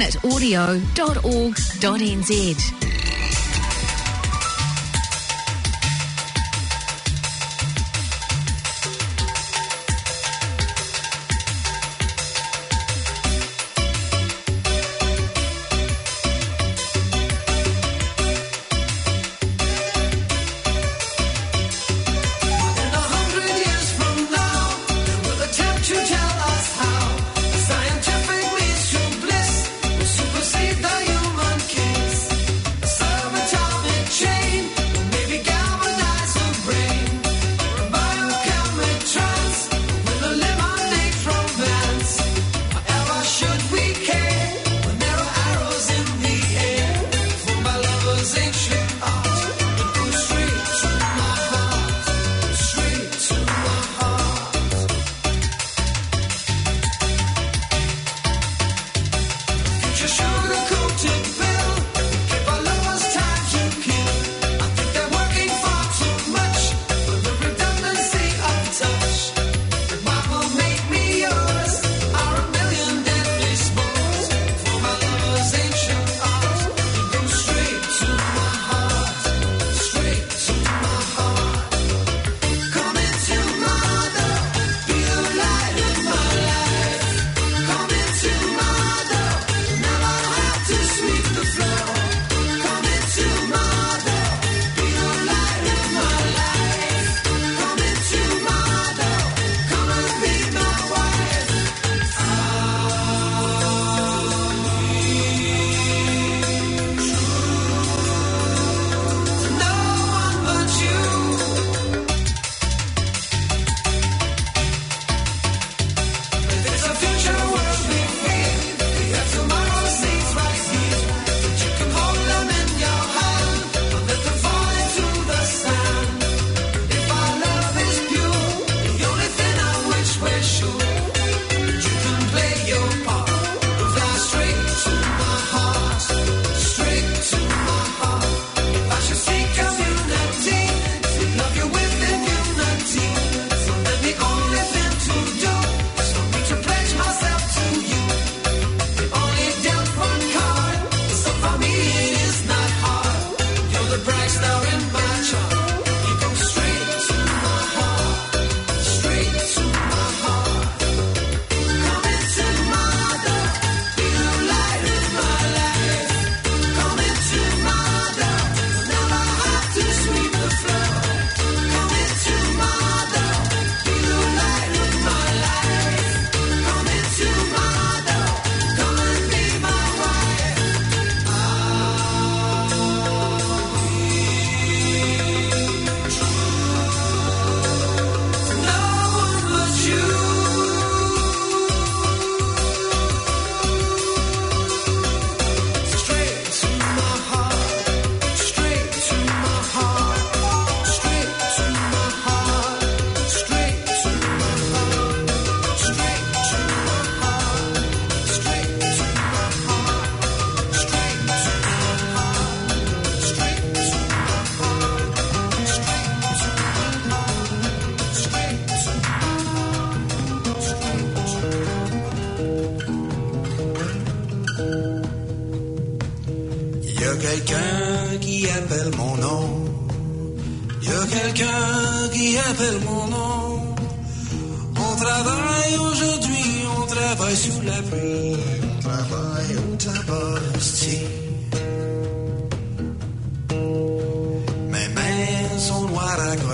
and at audio.org.nz.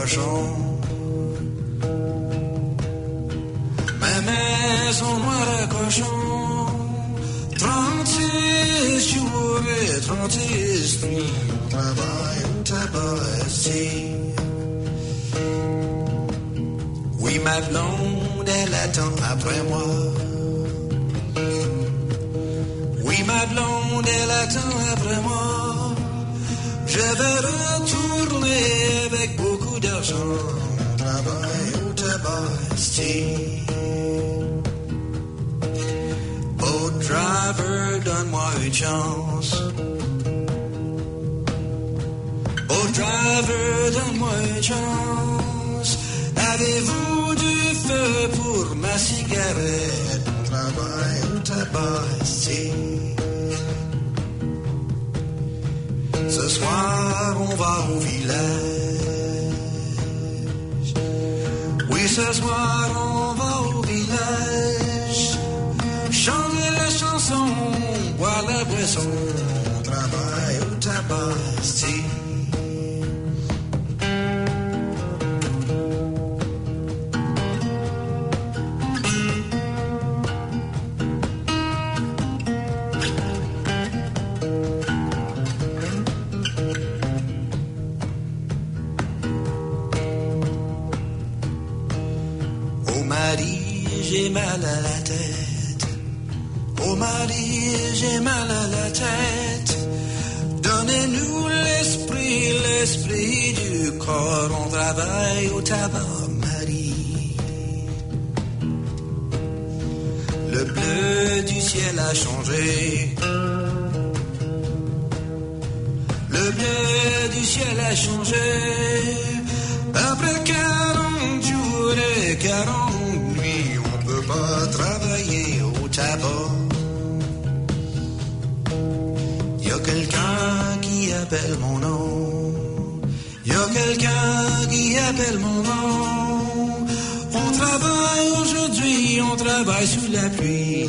cochon. Mes mains sont noires à cochon. 36 jours et 36 nuits, on travaille au tabac. si. Oui, ma blonde, elle attend après moi. Oui, ma blonde, elle attend après moi. Je vais retourner beaucoup d'argent. Travaille au. Oh, driver, donne-moi une chance. Oh, driver, donne-moi une chance. Avez-vous du feu pour ma cigarette? Travaille au tabac ici. Ce soir, on va au village. Soir, on va au village. Chanter la chanson, boire la boisson. On travaille au tabac j'ai mal à la tête. Donnez-nous l'esprit, l'esprit du corps. On travaille au tabac, Marie. Le bleu du ciel a changé. Le bleu du ciel a changé. Après 40 jours et 40 nuits, on peut pas travailler au tabac. Appelle mon nom. Y a quelqu'un qui appelle mon nom. On travaille aujourd'hui, on travaille sous la pluie.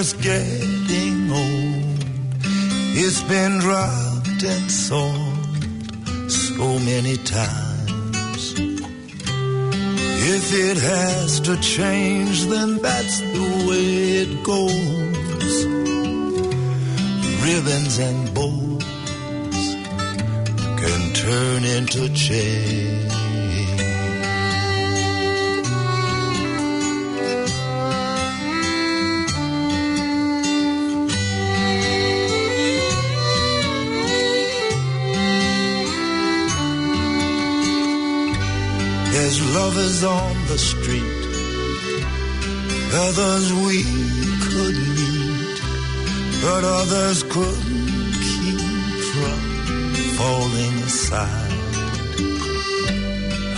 Just getting old. It's been dropped and sold so many times. If it has to change, then that's the way it goes. Ribbons and bows can turn into chains. There's lovers on the street, others we could meet, but others couldn't keep from falling aside.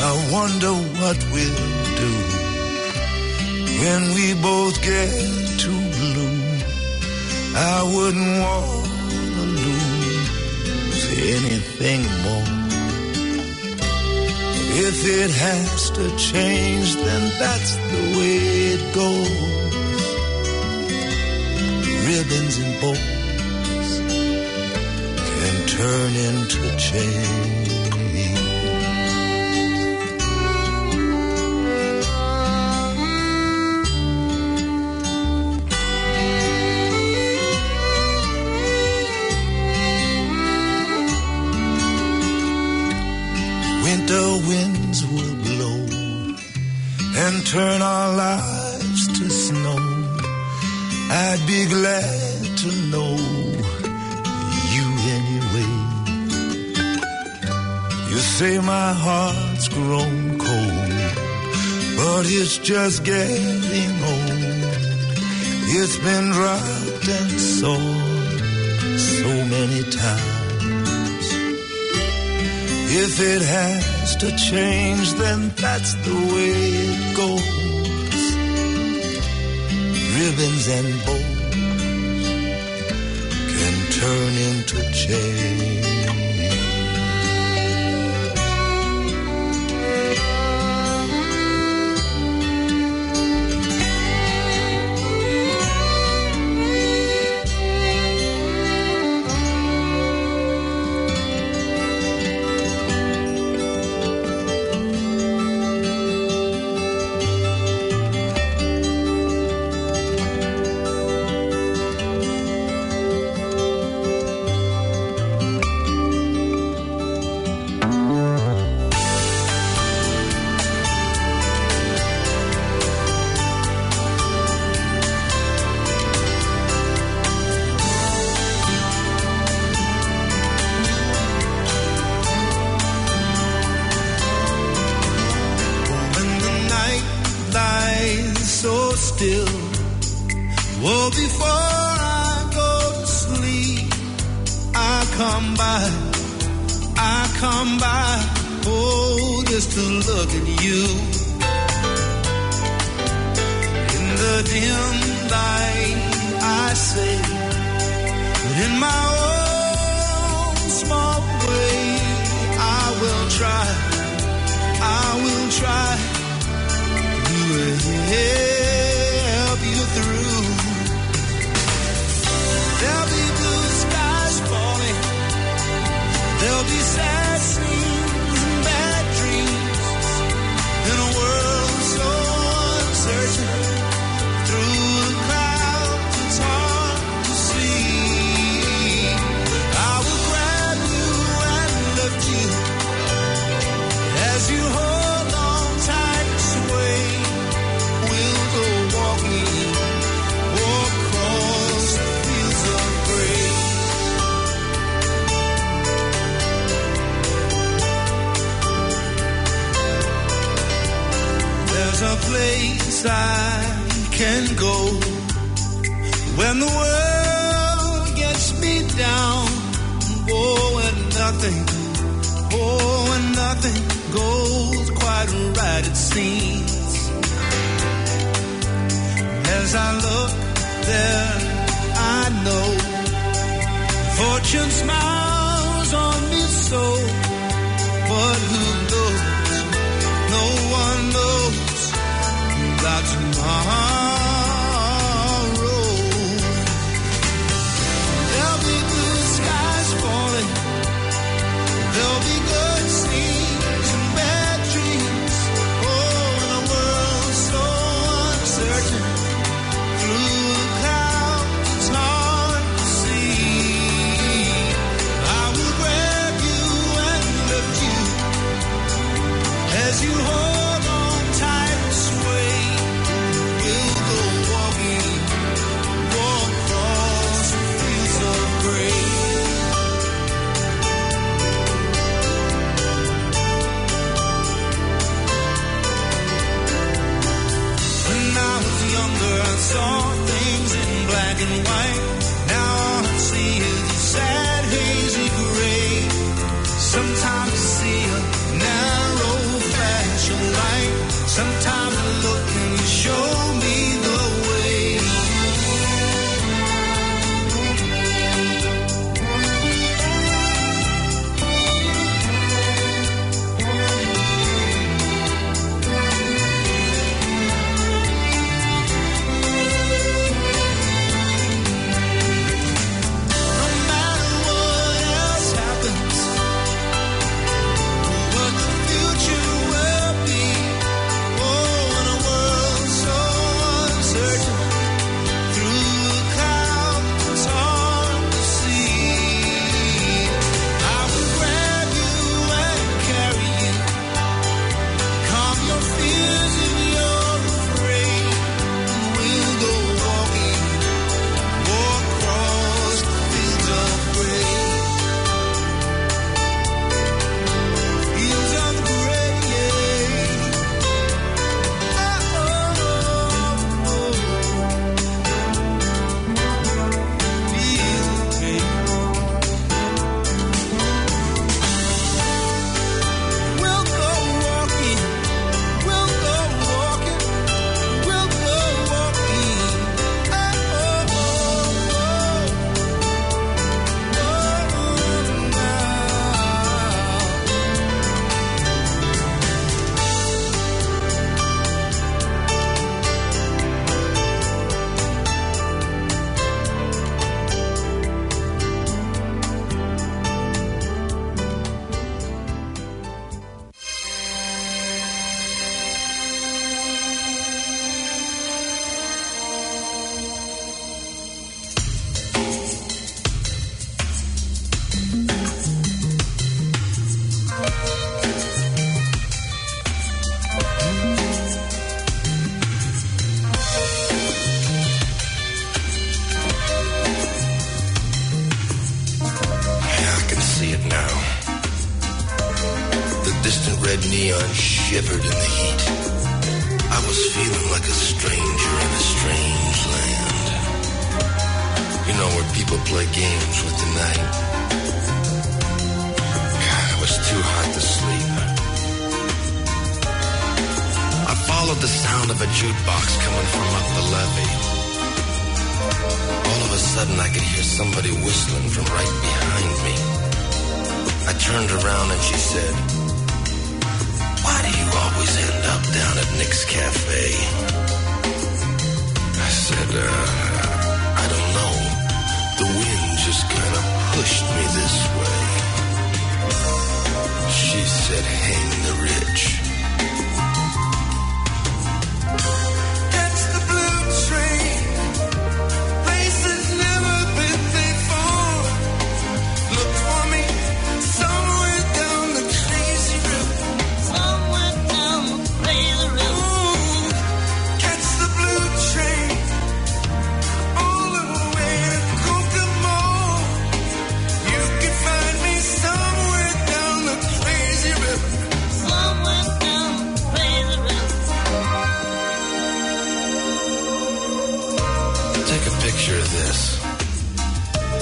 I wonder what we'll do when we both get too blue. I wouldn't want to lose anything more. If it has to change, then that's the way it goes. Ribbons and bows can turn into chains. turn our lives to snow, I'd be glad to know you anyway. You say my heart's grown cold, but it's just getting old. It's been dropped and sold so many times. If it has to change, then that's the way it goes. Ribbons and bows can turn into chains. white. Now I see you.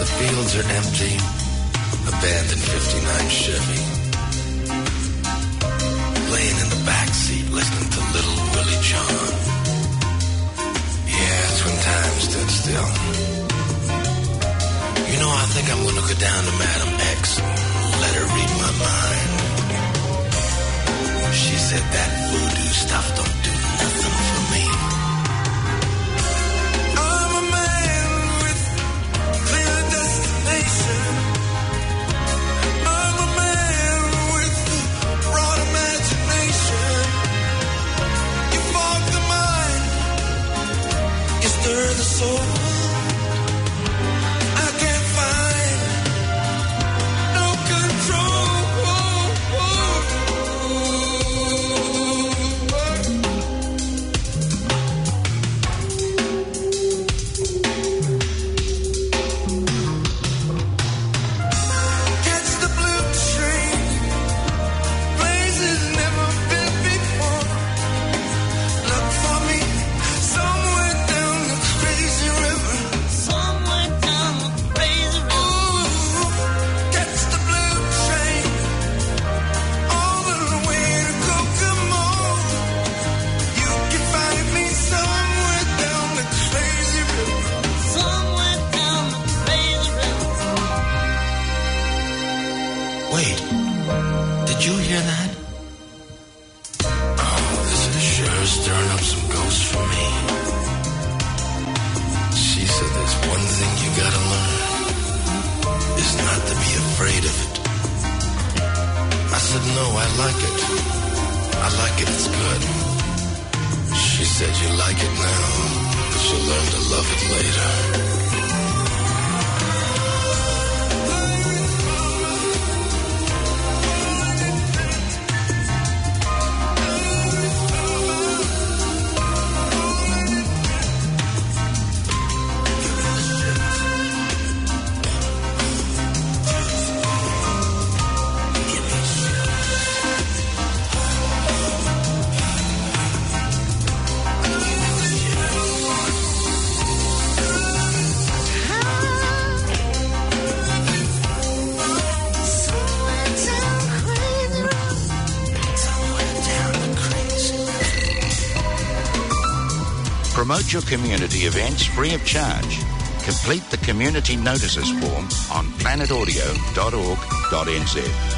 The fields are empty, abandoned 59 Chevy. Laying in the back seat listening to Little Willie John. Yeah, it's when time stood still. You know, I think I'm gonna go down to Madam X let her read my mind. She said that voodoo stuff don't so Said you like it now, but you'll learn to love it later. your community events free of charge. Complete the community notices form on planetaudio.org.nz.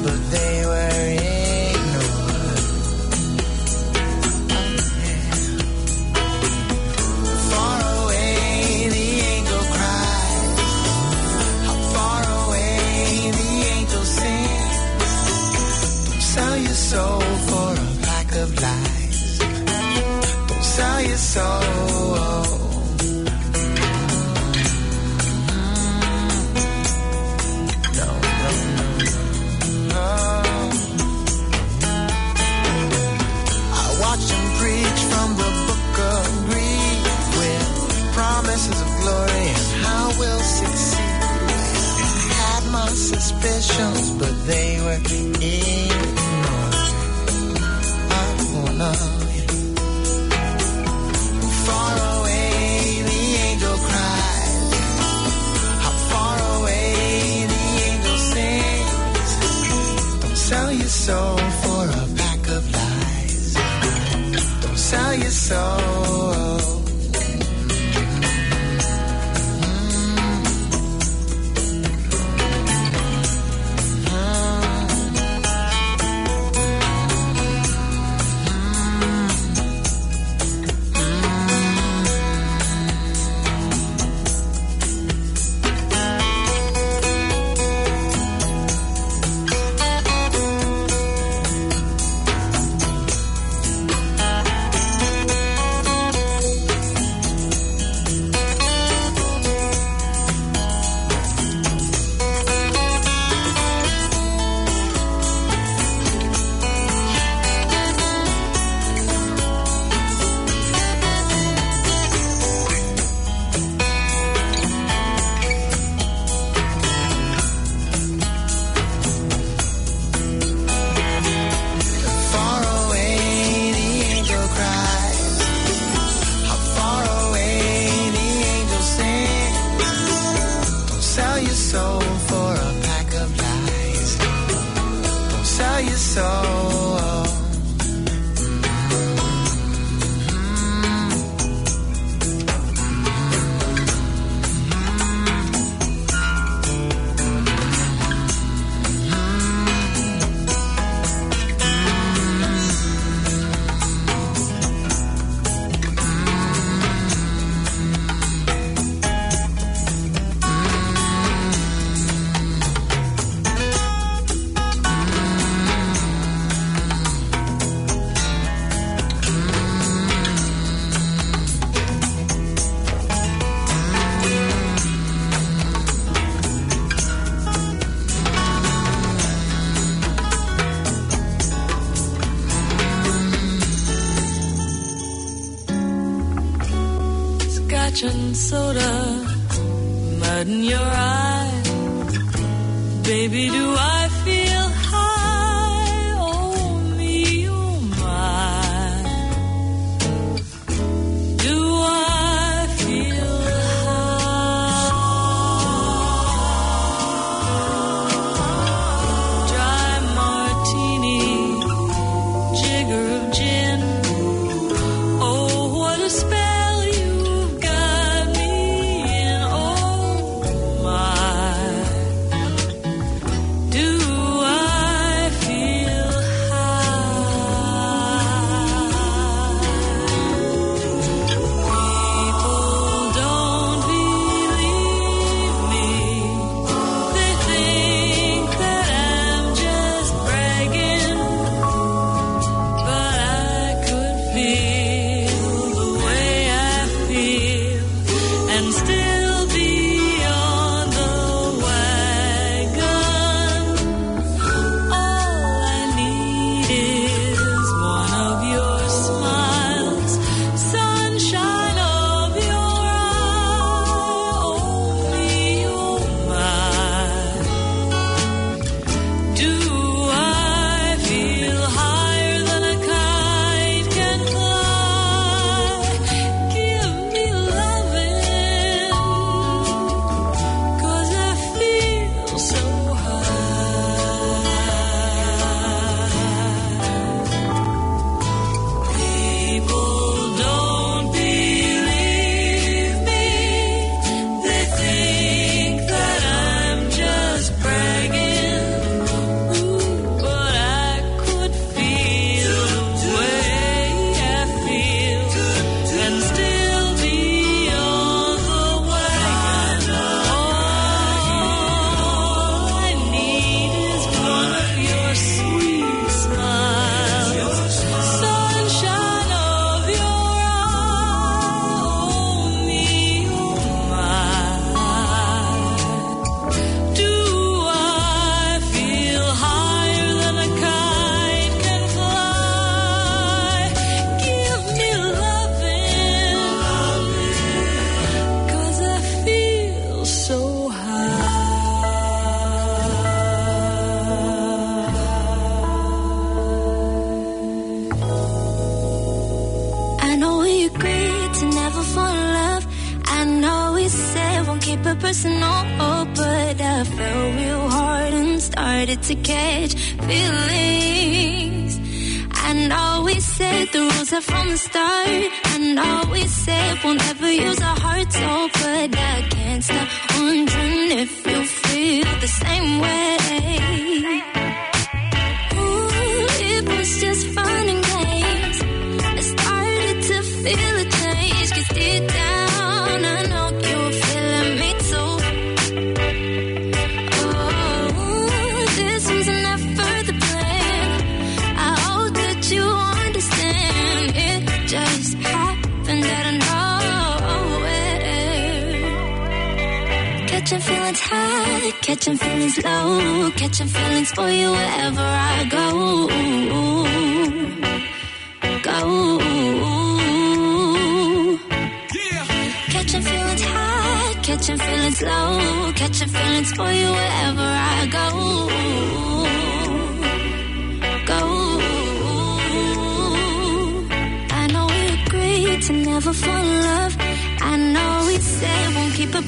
Baby, do I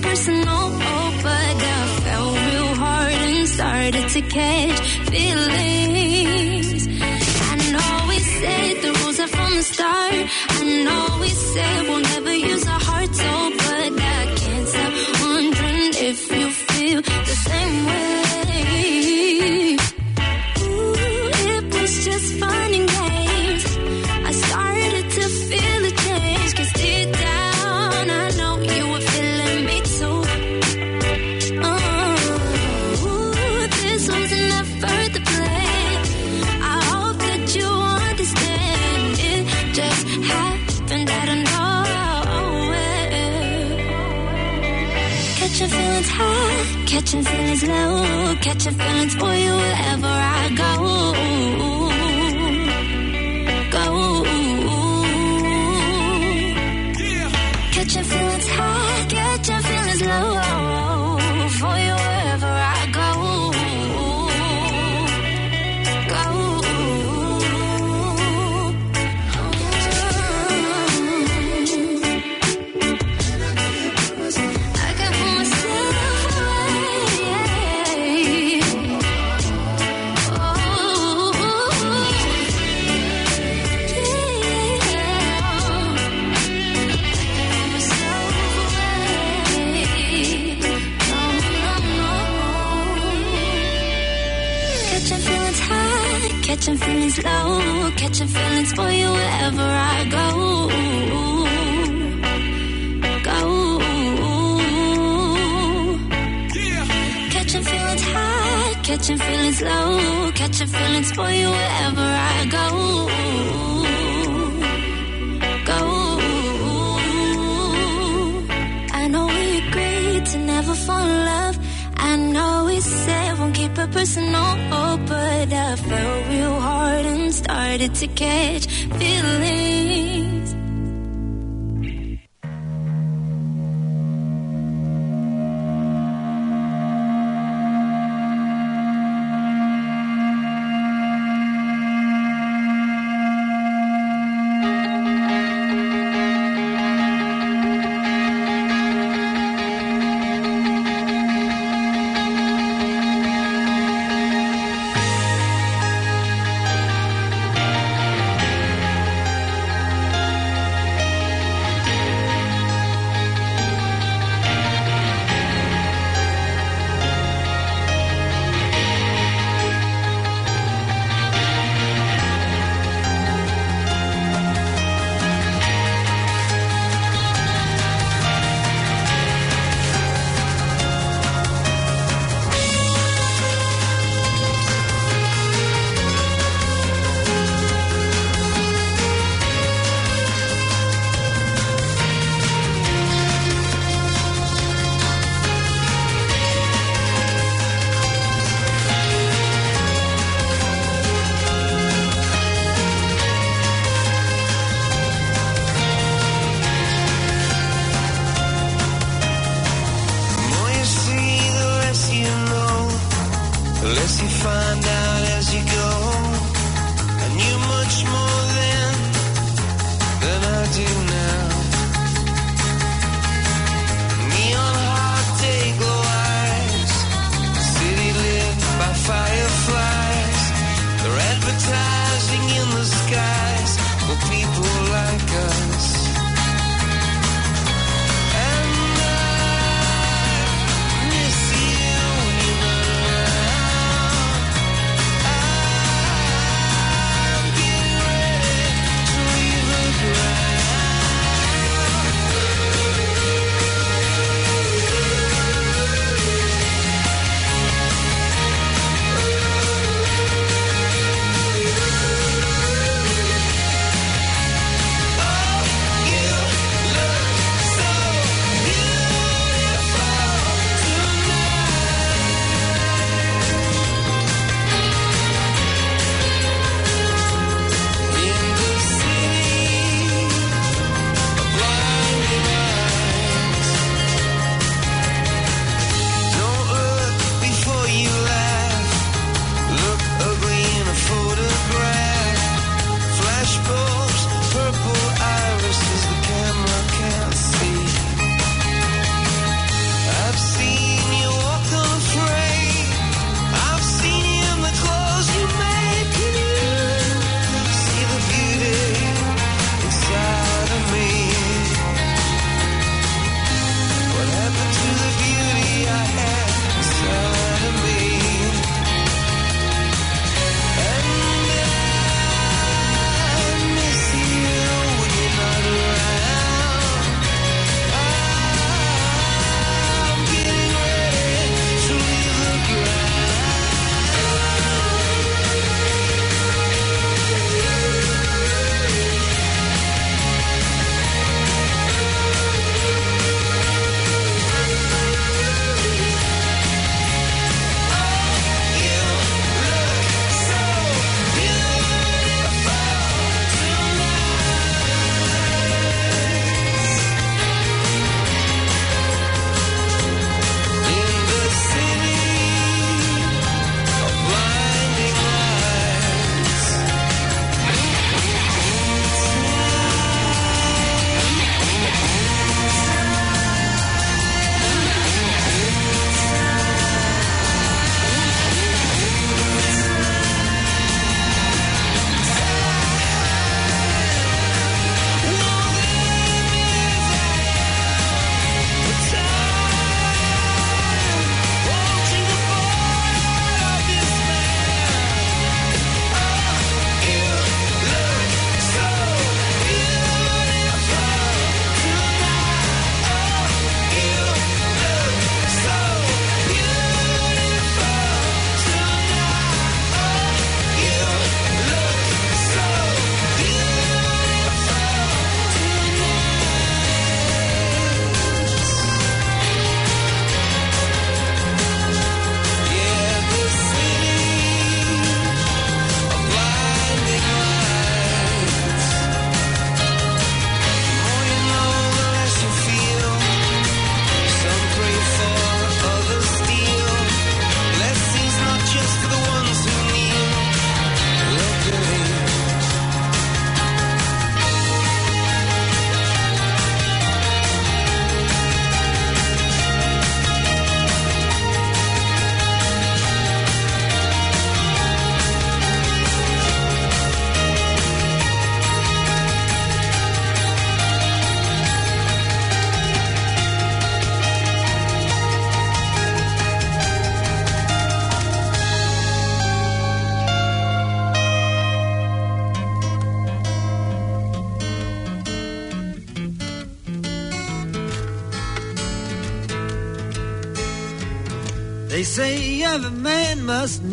personal, oh, but I fell real hard and started to catch feelings. I know we said the rules are from the start. I know we said we'll Catching feelings low, catching feelings for you wherever I go. is low. Catch a feelings for you wherever I go. to never fall in love. I know we said won't keep it personal, but I fell real hard and started to catch feelings. Unless you find out as you go, I knew much more then than I do now.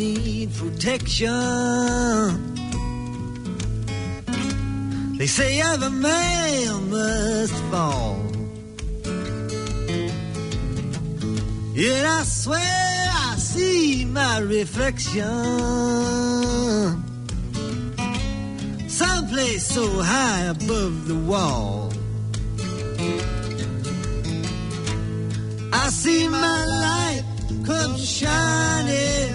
need protection. They say every man must fall. Yet I swear I see my reflection someplace so high above the wall. I see my light come shining.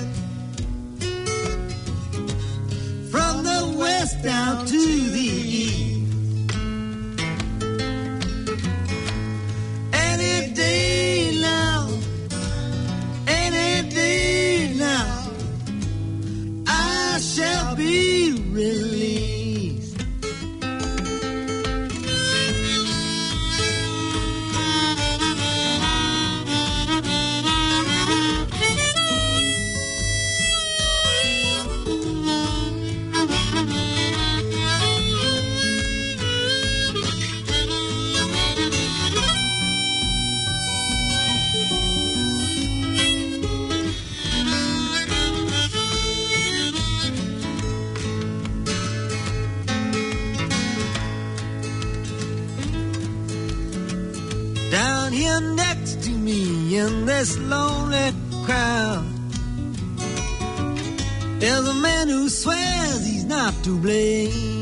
down to not to blame.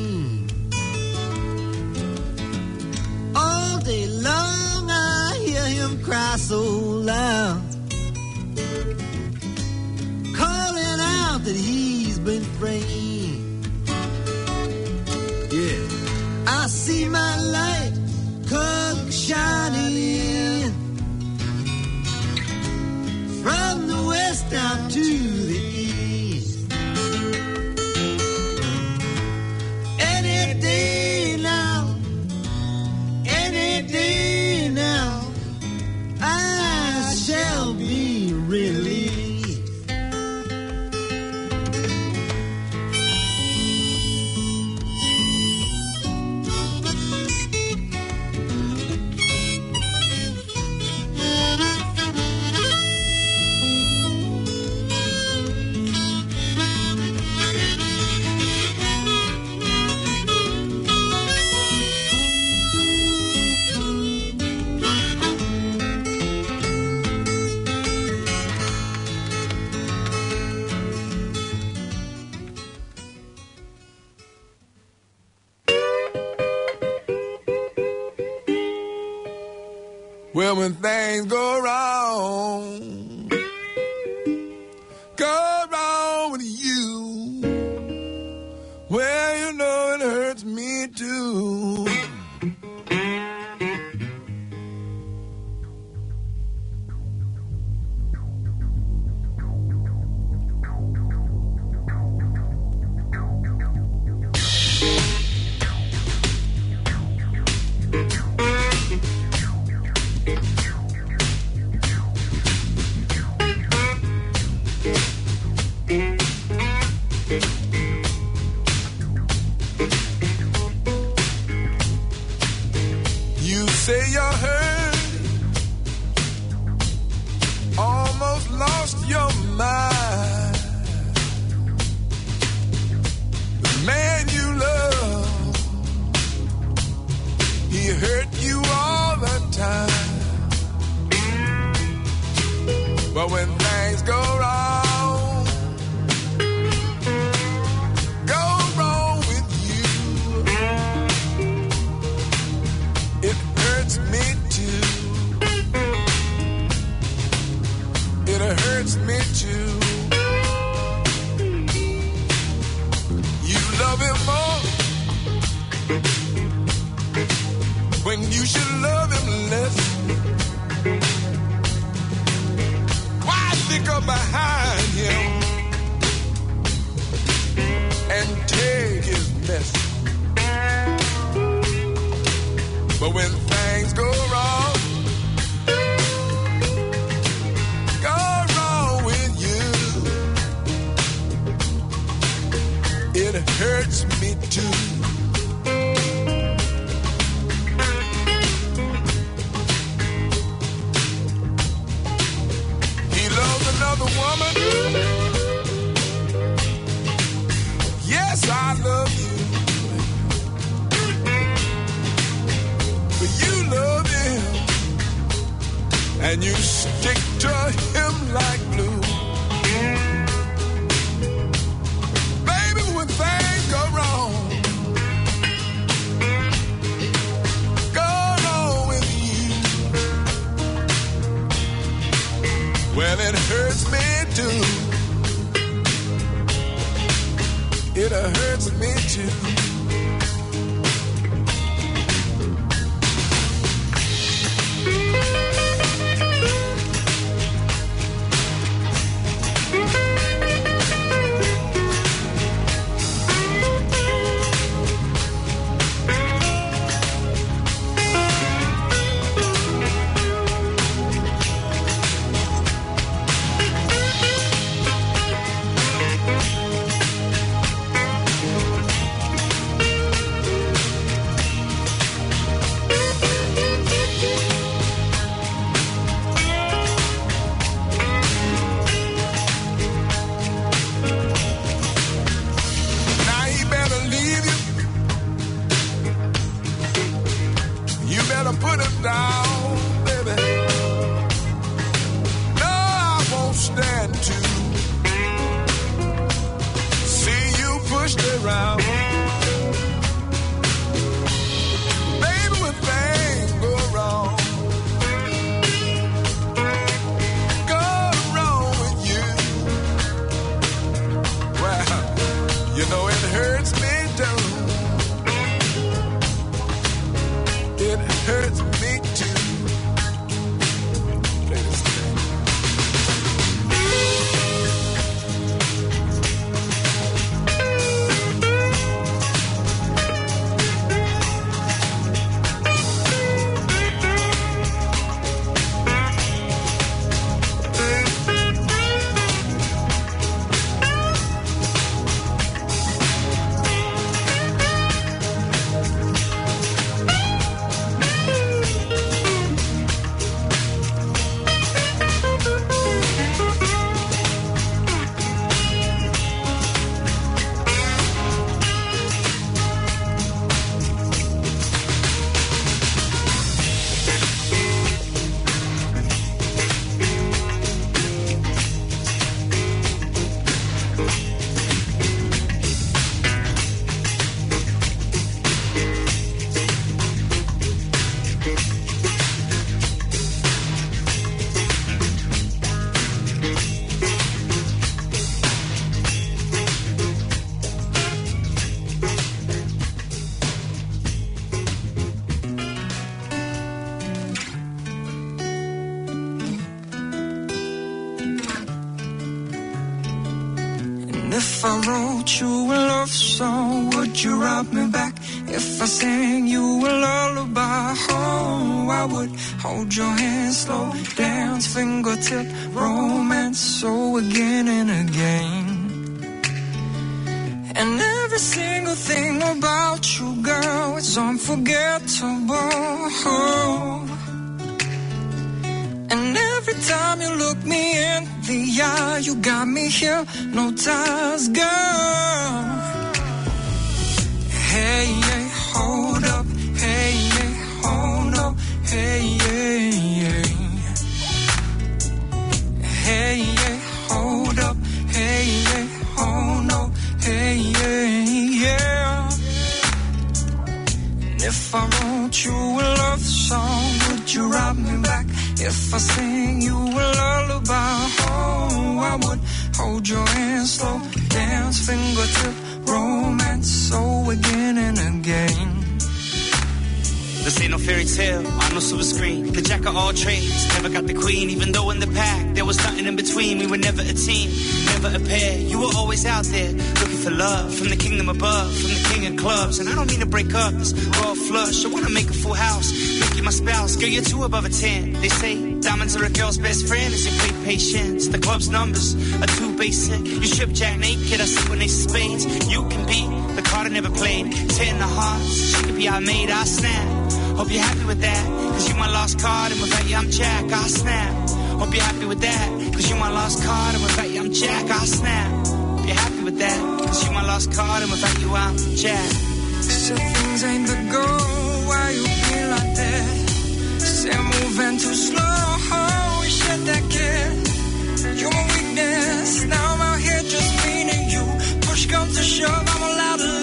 many you? Time you look me in the eye, you got me here, no ties, girl. Hey, hey, hold up, hey, hey, hold up, hey, hey, hey. Hey, hey, hold up, hey, hey, hold up, hey, hey, yeah. And if I wrote you a love song, would you write me back? If I sing you a lullaby, oh, I would hold your hand, slow dance, fingertip, romance, so again and again. This ain't no fairy tale, on no silver screen. The jack of all trades, never got the queen. Even though in the pack there was nothing in between. We were never a team, never a pair. You were always out there looking for love from the kingdom above, from the king of clubs. And I don't mean to break up this royal flush. I wanna make a full house, make you my spouse. Girl, you're two above a ten. They say diamonds are a girl's best friend. As you play patience, the club's numbers are too basic. You strip jack naked, I see when they spades. You can be the card I never played. Ten the hearts, she could be our maid. I snap. Hope you're happy with that, cause you my lost card, and without you I'm Jack, I snap. Hope you're happy with that, cause you my lost card, and without you I'm Jack, I snap. Hope you're happy with that, cause you my lost card, and without you I'm Jack. So things ain't the goal, why you feel like that? fast moving too slow. We should. You're my weakness. Now I'm out here just you. Push comes to shove, I'm allowed to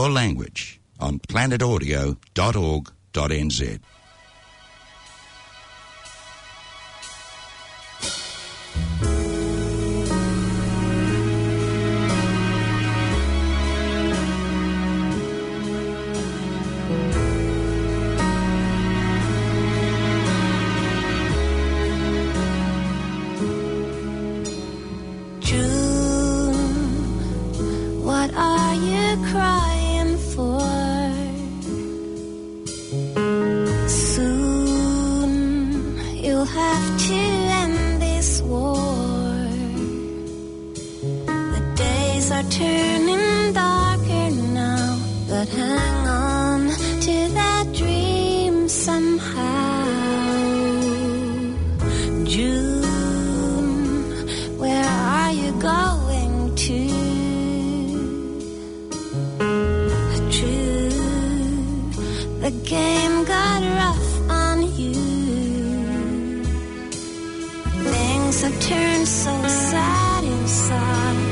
your language on planetaudio.org.nz. I turn turned so sad inside.